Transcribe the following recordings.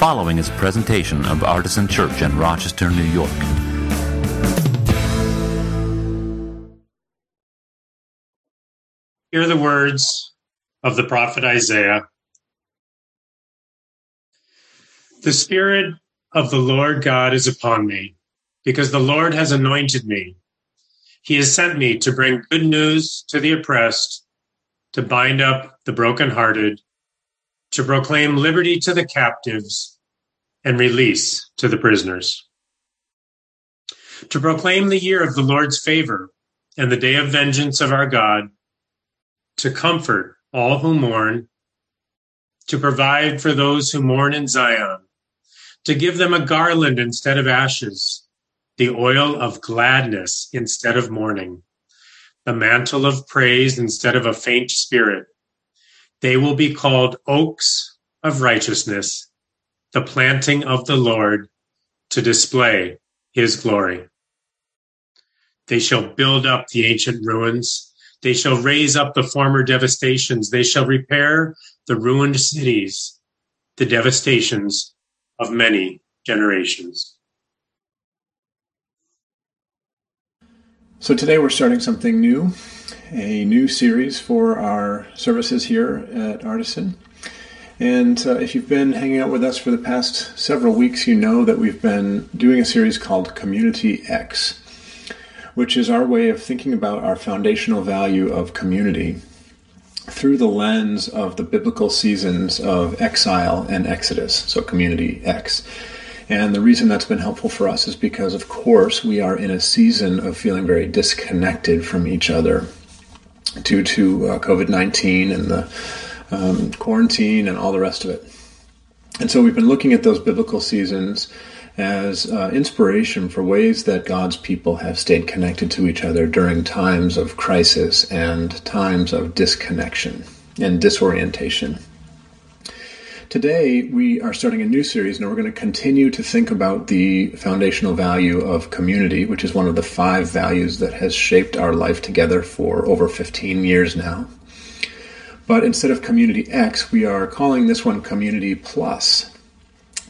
following is a presentation of Artisan Church in Rochester, New York. Hear the words of the prophet Isaiah. The Spirit of the Lord God is upon me, because the Lord has anointed me. He has sent me to bring good news to the oppressed, to bind up the brokenhearted, to proclaim liberty to the captives and release to the prisoners, to proclaim the year of the Lord's favor and the day of vengeance of our God to comfort all who mourn, to provide for those who mourn in Zion, to give them a garland instead of ashes, the oil of gladness instead of mourning, the mantle of praise instead of a faint spirit. They will be called oaks of righteousness, the planting of the Lord to display his glory. They shall build up the ancient ruins they shall raise up the former devastations. They shall repair the ruined cities, the devastations of many generations. So today we're starting something new, a new series for our services here at Artisan. And uh, if you've been hanging out with us for the past several weeks, you know that we've been doing a series called Community X which is our way of thinking about our foundational value of community through the lens of the biblical seasons of exile and exodus, so community X. And the reason that's been helpful for us is because, of course, we are in a season of feeling very disconnected from each other due to uh, COVID 19 and the um, quarantine and all the rest of it. And so we've been looking at those biblical seasons as uh, inspiration for ways that God's people have stayed connected to each other during times of crisis and times of disconnection and disorientation. Today, we are starting a new series, and we're going to continue to think about the foundational value of community, which is one of the five values that has shaped our life together for over 15 years now. But instead of Community X, we are calling this one Community Plus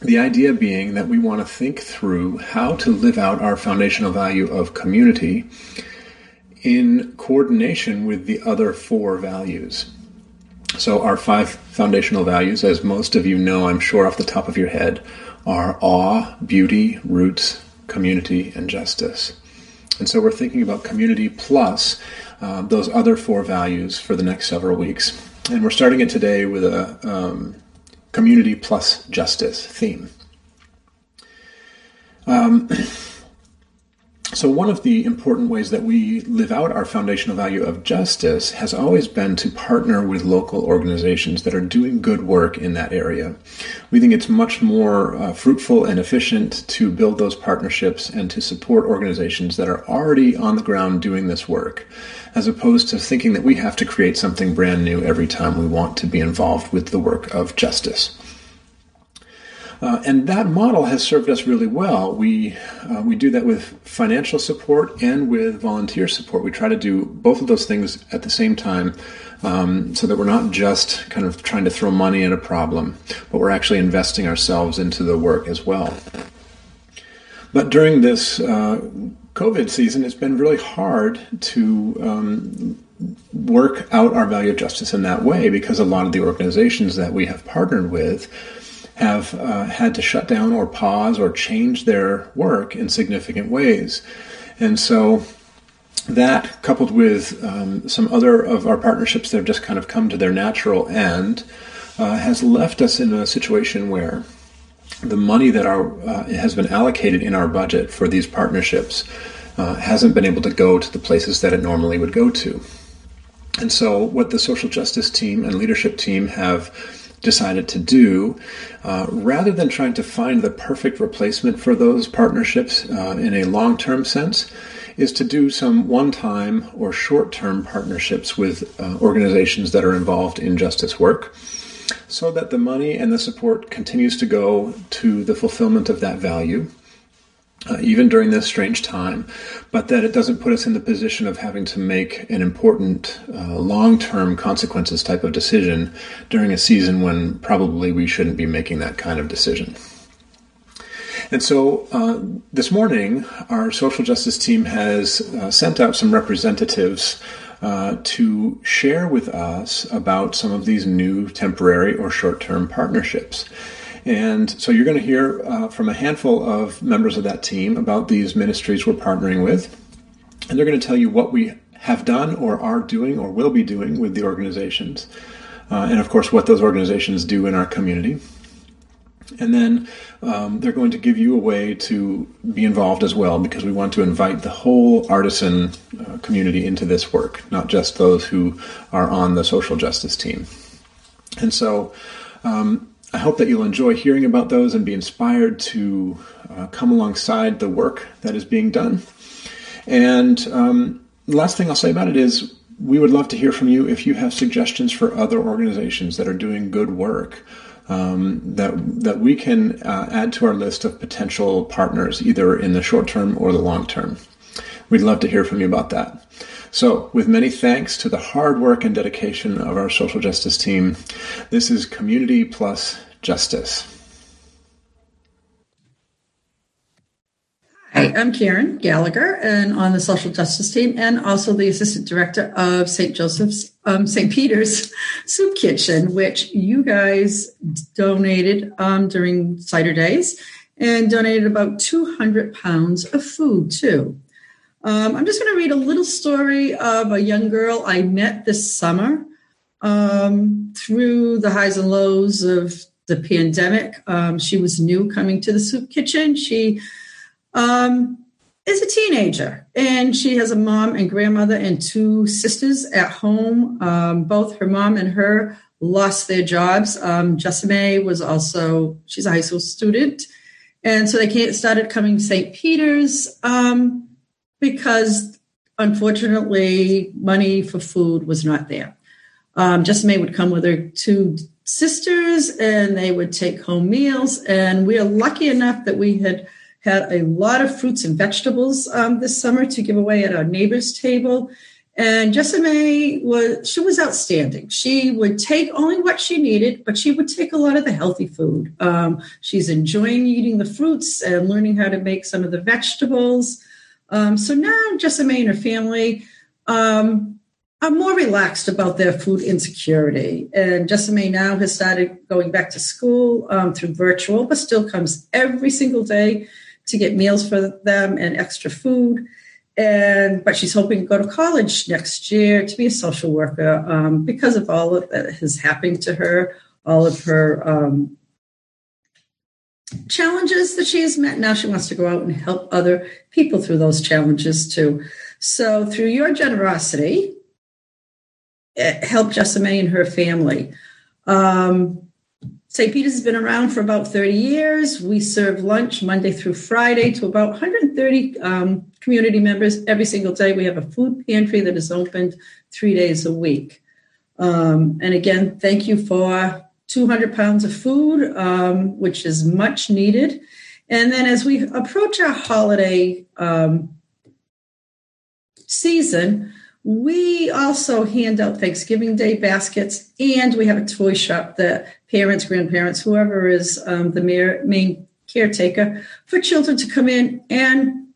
the idea being that we want to think through how to live out our foundational value of community in coordination with the other four values. So, our five foundational values, as most of you know, I'm sure off the top of your head, are awe, beauty, roots, community, and justice. And so, we're thinking about community plus uh, those other four values for the next several weeks. And we're starting it today with a um, community plus justice theme. Um, so, one of the important ways that we live out our foundational value of justice has always been to partner with local organizations that are doing good work in that area. We think it's much more uh, fruitful and efficient to build those partnerships and to support organizations that are already on the ground doing this work as opposed to thinking that we have to create something brand new every time we want to be involved with the work of justice. Uh, and that model has served us really well. We uh, we do that with financial support and with volunteer support. We try to do both of those things at the same time, um, so that we're not just kind of trying to throw money at a problem, but we're actually investing ourselves into the work as well. But during this uh, COVID season, it's been really hard to um, work out our value of justice in that way because a lot of the organizations that we have partnered with have uh, had to shut down or pause or change their work in significant ways. And so that, coupled with um, some other of our partnerships that have just kind of come to their natural end, uh, has left us in a situation where the money that our, uh, has been allocated in our budget for these partnerships uh, hasn't been able to go to the places that it normally would go to. And so, what the social justice team and leadership team have decided to do, uh, rather than trying to find the perfect replacement for those partnerships uh, in a long term sense, is to do some one time or short term partnerships with uh, organizations that are involved in justice work so that the money and the support continues to go to the fulfillment of that value. Uh, even during this strange time, but that it doesn't put us in the position of having to make an important uh, long term consequences type of decision during a season when probably we shouldn't be making that kind of decision. And so uh, this morning, our social justice team has uh, sent out some representatives uh, to share with us about some of these new temporary or short term partnerships. And so you're going to hear uh, from a handful of members of that team about these ministries we're partnering with. And they're going to tell you what we have done or are doing or will be doing with the organizations. Uh, and of course, what those organizations do in our community. And then um, they're going to give you a way to be involved as well because we want to invite the whole artisan uh, community into this work, not just those who are on the social justice team. And so um, I hope that you'll enjoy hearing about those and be inspired to uh, come alongside the work that is being done. And um, the last thing I'll say about it is we would love to hear from you if you have suggestions for other organizations that are doing good work. Um, that that we can uh, add to our list of potential partners, either in the short term or the long term. We'd love to hear from you about that. So, with many thanks to the hard work and dedication of our social justice team, this is Community Plus Justice. Hi, I'm Karen Gallagher, and on the social justice team, and also the assistant director of St. Joseph's, um, St. Peter's Soup Kitchen, which you guys donated um, during cider days, and donated about 200 pounds of food too. Um, I'm just going to read a little story of a young girl I met this summer um, through the highs and lows of the pandemic. Um, she was new coming to the soup kitchen. She um, is a teenager and she has a mom and grandmother and two sisters at home. Um, both her mom and her lost their jobs. Um, Jessime was also, she's a high school student. And so they started coming to St. Peter's. Um, because unfortunately, money for food was not there. Um, May would come with her two sisters and they would take home meals. And we are lucky enough that we had had a lot of fruits and vegetables um, this summer to give away at our neighbor's table. And Jessime was she was outstanding. She would take only what she needed, but she would take a lot of the healthy food. Um, she's enjoying eating the fruits and learning how to make some of the vegetables. Um, so now Jessime and her family um, are more relaxed about their food insecurity. And Jessime now has started going back to school um, through virtual, but still comes every single day to get meals for them and extra food. And but she's hoping to go to college next year to be a social worker um, because of all that has happened to her, all of her um, challenges that she has met. Now she wants to go out and help other people through those challenges too. So through your generosity, help helped Jessime and her family. Um, St. Peter's has been around for about 30 years. We serve lunch Monday through Friday to about 130 um, community members every single day. We have a food pantry that is opened three days a week. Um, and again, thank you for 200 pounds of food, um, which is much needed. And then as we approach our holiday um, season, we also hand out Thanksgiving Day baskets, and we have a toy shop that parents, grandparents, whoever is um, the main caretaker for children to come in and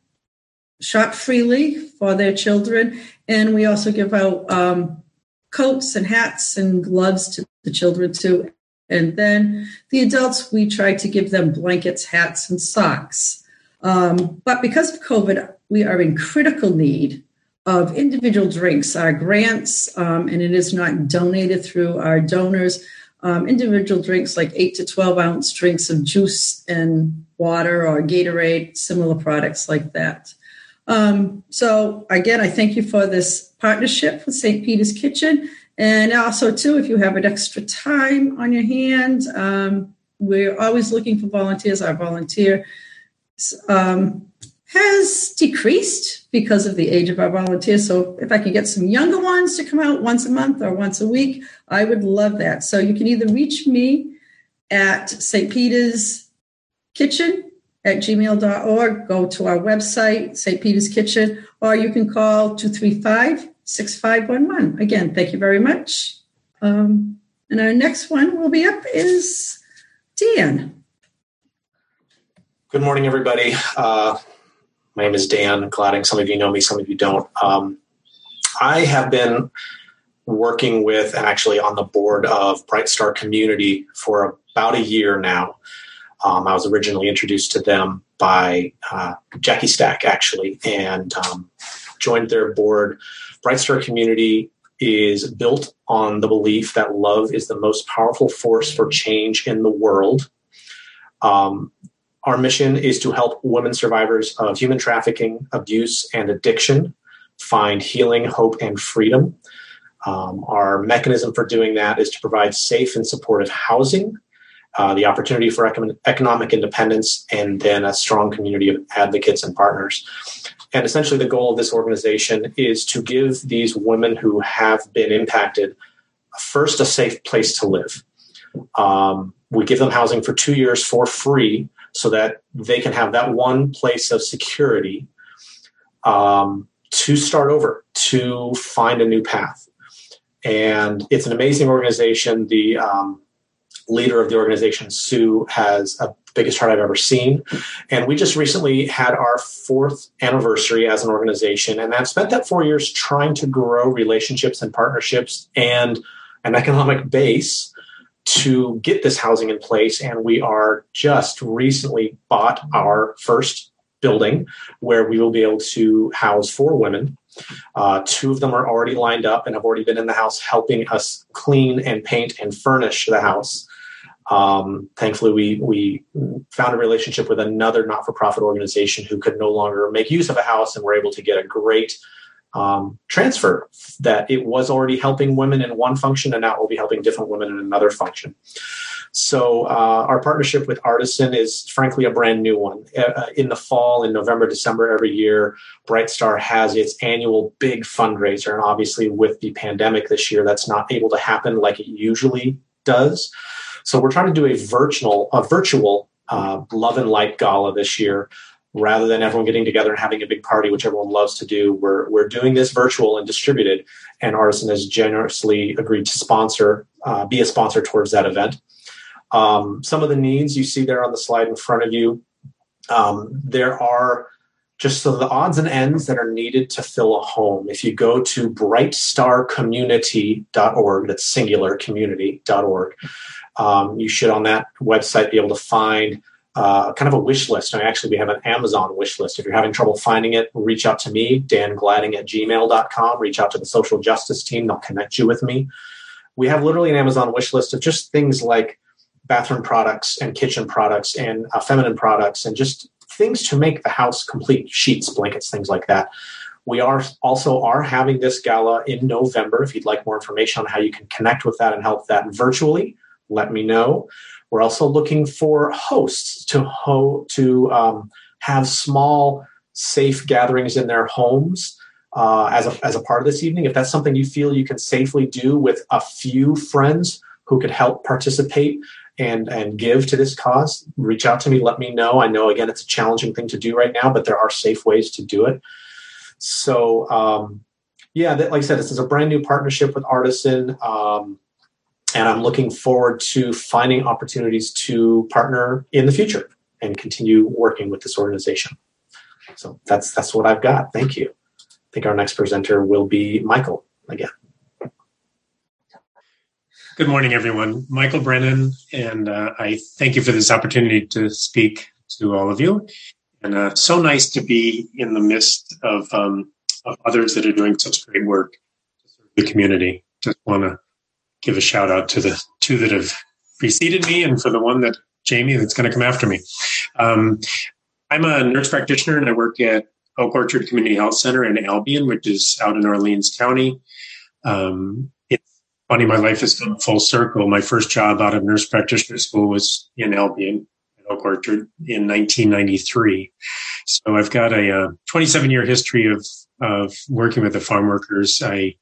shop freely for their children. And we also give out um, coats and hats and gloves to the children too. And then the adults, we try to give them blankets, hats, and socks. Um, but because of COVID, we are in critical need of individual drinks, our grants, um, and it is not donated through our donors. Um, individual drinks like 8 to 12 ounce drinks of juice and water or Gatorade, similar products like that. Um, so, again, I thank you for this partnership with St. Peter's Kitchen. And also, too, if you have an extra time on your hand, um, we're always looking for volunteers. Our volunteer um, has decreased because of the age of our volunteers. So if I can get some younger ones to come out once a month or once a week, I would love that. So you can either reach me at St. Peter's Kitchen at gmail.org. Go to our website, St. Peter's Kitchen, or you can call 235 6511. Again, thank you very much. Um, and our next one will be up is Dan. Good morning, everybody. Uh, my name is Dan Gladding. Some of you know me, some of you don't. Um, I have been working with and actually on the board of Bright Star Community for about a year now. Um, I was originally introduced to them by uh, Jackie Stack, actually, and um, joined their board. Bright Star Community is built on the belief that love is the most powerful force for change in the world. Um, our mission is to help women survivors of human trafficking, abuse, and addiction find healing, hope, and freedom. Um, our mechanism for doing that is to provide safe and supportive housing, uh, the opportunity for economic independence, and then a strong community of advocates and partners. And essentially, the goal of this organization is to give these women who have been impacted first a safe place to live. Um, we give them housing for two years for free so that they can have that one place of security um, to start over, to find a new path. And it's an amazing organization. The um, leader of the organization, Sue, has a biggest heart I've ever seen. And we just recently had our fourth anniversary as an organization, and I've spent that four years trying to grow relationships and partnerships and an economic base to get this housing in place. And we are just recently bought our first building where we will be able to house four women. Uh, two of them are already lined up and have already been in the house helping us clean and paint and furnish the house. Um, thankfully, we we found a relationship with another not-for-profit organization who could no longer make use of a house, and were able to get a great um, transfer that it was already helping women in one function, and now it will be helping different women in another function. So uh, our partnership with Artisan is frankly a brand new one. Uh, in the fall, in November, December every year, Bright Star has its annual big fundraiser, and obviously with the pandemic this year, that's not able to happen like it usually does. So we're trying to do a virtual, a virtual uh, love and light gala this year, rather than everyone getting together and having a big party, which everyone loves to do. We're we're doing this virtual and distributed, and Artisan has generously agreed to sponsor, uh, be a sponsor towards that event. Um, some of the needs you see there on the slide in front of you, um, there are just so the odds and ends that are needed to fill a home. If you go to brightstarcommunity.org, that's singular community.org, um, you should on that website be able to find uh, kind of a wish list. And actually, we have an Amazon wish list. If you're having trouble finding it, reach out to me, Dan Gladding at gmail.com. Reach out to the social justice team, they'll connect you with me. We have literally an Amazon wish list of just things like bathroom products and kitchen products and uh, feminine products and just things to make the house complete sheets, blankets, things like that. We are also are having this gala in November. If you'd like more information on how you can connect with that and help that virtually, let me know. We're also looking for hosts to ho- to um, have small, safe gatherings in their homes uh, as a as a part of this evening. If that's something you feel you can safely do with a few friends who could help participate and and give to this cause, reach out to me. Let me know. I know again it's a challenging thing to do right now, but there are safe ways to do it. So. Um, yeah, that, like I said, this is a brand new partnership with Artisan. Um, and I'm looking forward to finding opportunities to partner in the future and continue working with this organization. So that's that's what I've got. Thank you. I think our next presenter will be Michael again. Good morning, everyone. Michael Brennan, and uh, I thank you for this opportunity to speak to all of you. And uh, so nice to be in the midst of, um, of others that are doing such great work to serve the community. Just want to give a shout out to the two that have preceded me and for the one that Jamie that's going to come after me. Um, I'm a nurse practitioner and I work at Oak Orchard Community Health Center in Albion, which is out in Orleans County. Um, funny, my life has come full circle. My first job out of nurse practitioner school was in Albion at Oak Orchard in 1993. So I've got a, uh, 27 year history of, of working with the farm workers. I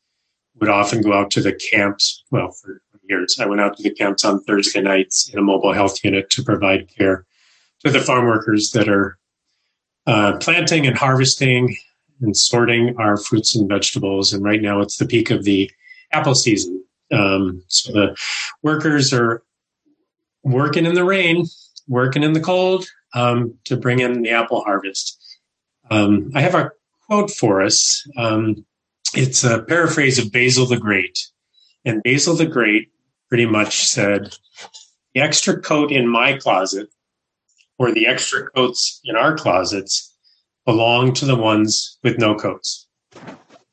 would often go out to the camps. Well, for years, I went out to the camps on Thursday nights in a mobile health unit to provide care to the farm workers that are uh, planting and harvesting and sorting our fruits and vegetables. And right now it's the peak of the apple season. Um, so the workers are working in the rain, working in the cold um, to bring in the apple harvest. Um, I have a quote for us. Um, it's a paraphrase of Basil the Great. And Basil the Great pretty much said, the extra coat in my closet or the extra coats in our closets belong to the ones with no coats.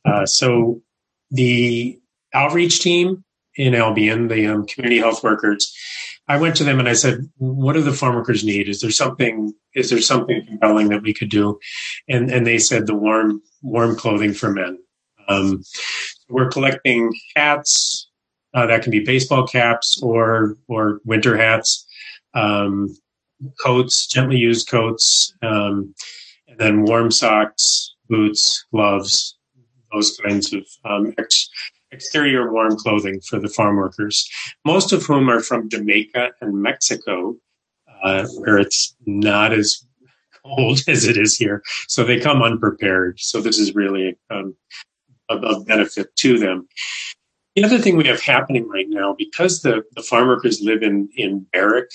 Uh, so the outreach team in Albion, the um, community health workers, I went to them and I said, "What do the farm workers need? Is there something? Is there something compelling that we could do?" And and they said the warm warm clothing for men. Um, we're collecting hats. Uh, that can be baseball caps or or winter hats, um, coats, gently used coats, um, and then warm socks, boots, gloves, those kinds of um, exterior warm clothing for the farm workers, most of whom are from Jamaica and Mexico, uh, where it's not as cold as it is here. So they come unprepared. So this is really um, a, a, benefit to them. The other thing we have happening right now, because the, the farm workers live in, in barrack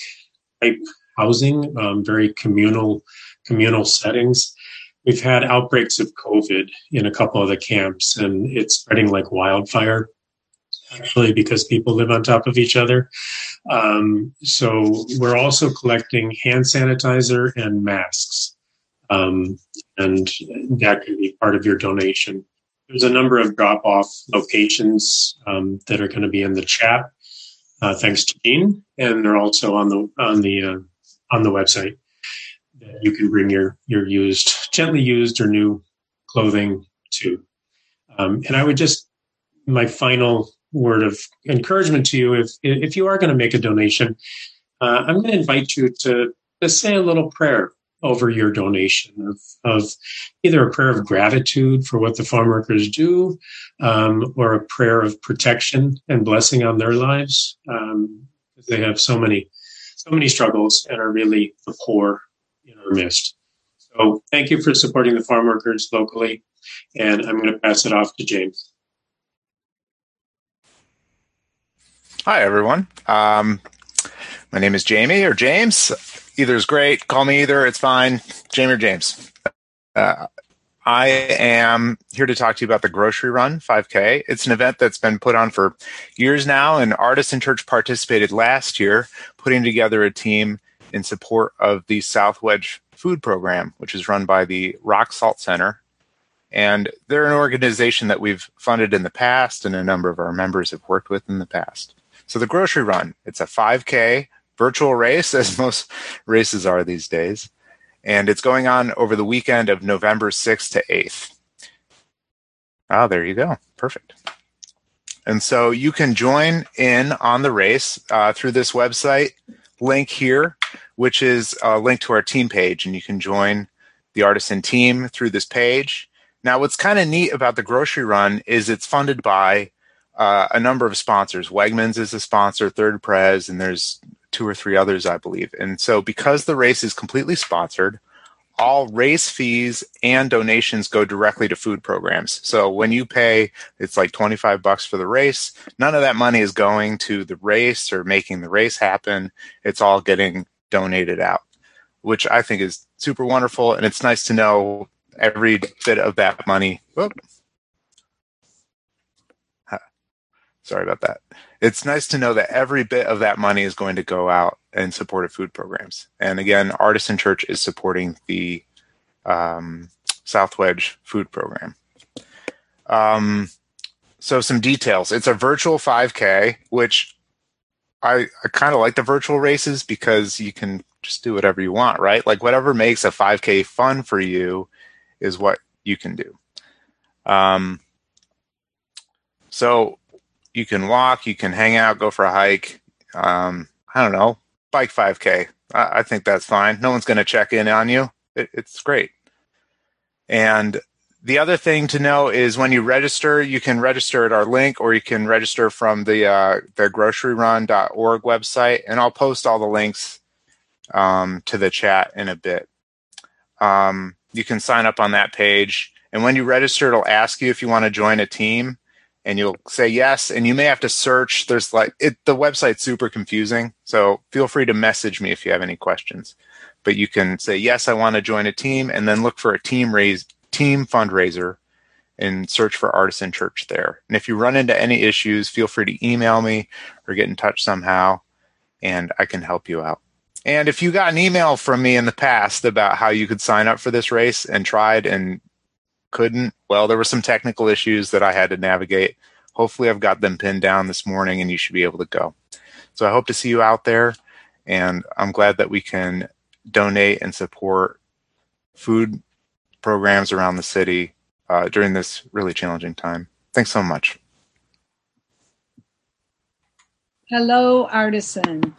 type housing, um, very communal communal settings, we've had outbreaks of COVID in a couple of the camps, and it's spreading like wildfire. Actually, because people live on top of each other. Um, so we're also collecting hand sanitizer and masks, um, and that can be part of your donation. There's a number of drop-off locations um, that are going to be in the chat, uh, thanks to Dean, and they're also on the on the uh, on the website that you can bring your your used, gently used or new clothing to. Um, and I would just my final word of encouragement to you: if if you are going to make a donation, uh, I'm going to invite you to to say a little prayer over your donation of, of either a prayer of gratitude for what the farm workers do um, or a prayer of protection and blessing on their lives um, they have so many so many struggles and are really the poor in midst. So thank you for supporting the farm workers locally. And I'm going to pass it off to James. Hi, everyone. Um, my name is Jamie or James. Either is great. Call me either. It's fine. Jamie or James. Uh, I am here to talk to you about the Grocery Run 5K. It's an event that's been put on for years now, and Artisan Church participated last year, putting together a team in support of the South Wedge Food Program, which is run by the Rock Salt Center. And they're an organization that we've funded in the past and a number of our members have worked with in the past. So the grocery run, it's a 5K virtual race, as most races are these days. And it's going on over the weekend of November 6th to 8th. Oh, there you go. Perfect. And so you can join in on the race uh, through this website link here, which is a link to our team page, and you can join the artisan team through this page. Now, what's kind of neat about the grocery run is it's funded by uh, a number of sponsors. Wegmans is a sponsor, Third Pres, and there's two or three others, I believe. And so, because the race is completely sponsored, all race fees and donations go directly to food programs. So when you pay, it's like 25 bucks for the race. None of that money is going to the race or making the race happen. It's all getting donated out, which I think is super wonderful. And it's nice to know every bit of that money. Whoop. Sorry about that. It's nice to know that every bit of that money is going to go out and support of food programs. And again, Artisan Church is supporting the um, South Wedge food program. Um, so some details. It's a virtual 5K, which I, I kind of like the virtual races because you can just do whatever you want, right? Like whatever makes a 5K fun for you is what you can do. Um, so you can walk, you can hang out, go for a hike. Um, I don't know, bike 5K. I, I think that's fine. No one's going to check in on you. It, it's great. And the other thing to know is when you register, you can register at our link or you can register from the uh, the groceryrun.org website. And I'll post all the links um, to the chat in a bit. Um, you can sign up on that page. And when you register, it'll ask you if you want to join a team and you'll say yes. And you may have to search. There's like it, the website's super confusing. So feel free to message me if you have any questions. But you can say, yes, I want to join a team and then look for a team raise team fundraiser and search for Artisan Church there. And if you run into any issues, feel free to email me or get in touch somehow and I can help you out. And if you got an email from me in the past about how you could sign up for this race and tried and couldn't, well, there were some technical issues that I had to navigate. Hopefully, I've got them pinned down this morning and you should be able to go. So I hope to see you out there. And I'm glad that we can donate and support food programs around the city uh, during this really challenging time. Thanks so much. Hello, Artisan.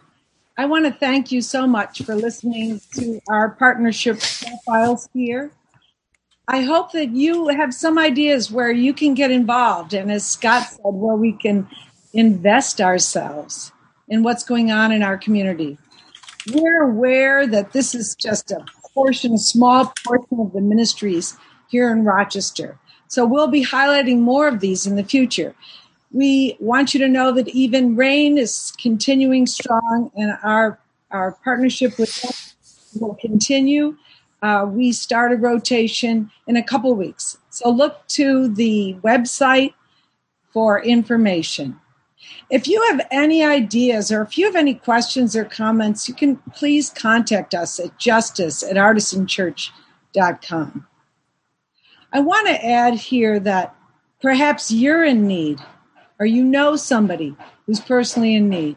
I want to thank you so much for listening to our partnership profiles here. I hope that you have some ideas where you can get involved, and as Scott said, where we can invest ourselves in what's going on in our community. We're aware that this is just a portion, a small portion of the ministries here in Rochester. So we'll be highlighting more of these in the future. We want you to know that even RAIHN is continuing strong and our, our partnership with them will continue. Uh, we start a rotation in a couple weeks. So look to the website for information. If you have any ideas or if you have any questions or comments, you can please contact us at justice at artisanchurch.com. I want to add here that perhaps you're in need or you know somebody who's personally in need,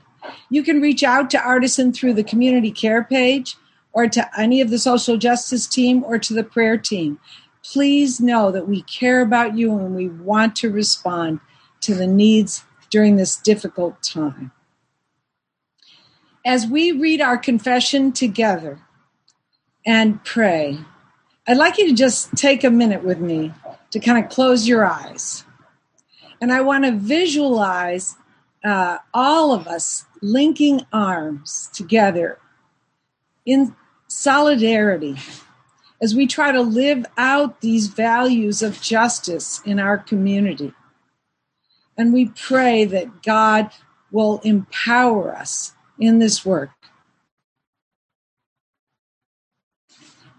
you can reach out to Artisan through the community care page or to any of the social justice team or to the prayer team. Please know that we care about you and we want to respond to the needs during this difficult time. As we read our confession together and pray, I'd like you to just take a minute with me to kind of close your eyes. And I want to visualize uh, all of us linking arms together in solidarity as we try to live out these values of justice in our community. And we pray that God will empower us in this work.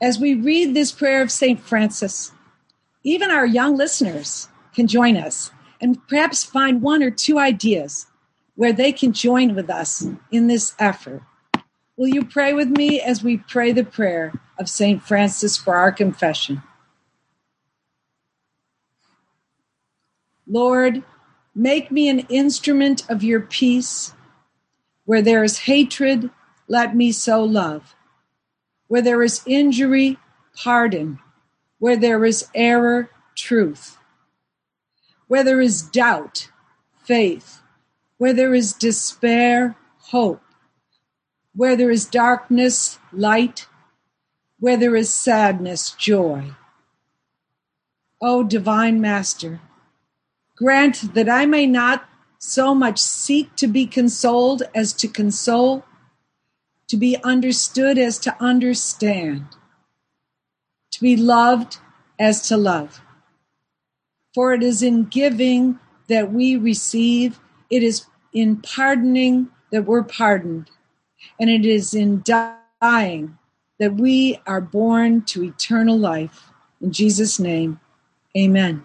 As we read this prayer of St. Francis, even our young listeners can join us and perhaps find one or two ideas where they can join with us in this effort. Will you pray with me as we pray the prayer of St. Francis for our confession? Lord, make me an instrument of your peace. Where there is hatred, let me sow love. Where there is injury, pardon. Where there is error, truth where there is doubt, faith, where there is despair, hope, where there is darkness, light, where there is sadness, joy. O divine Master, grant that I may not so much seek to be consoled as to console, to be understood as to understand, to be loved as to love. For it is in giving that we receive, it is in pardoning that we're pardoned, and it is in dying that we are born to eternal life. In Jesus' name, amen.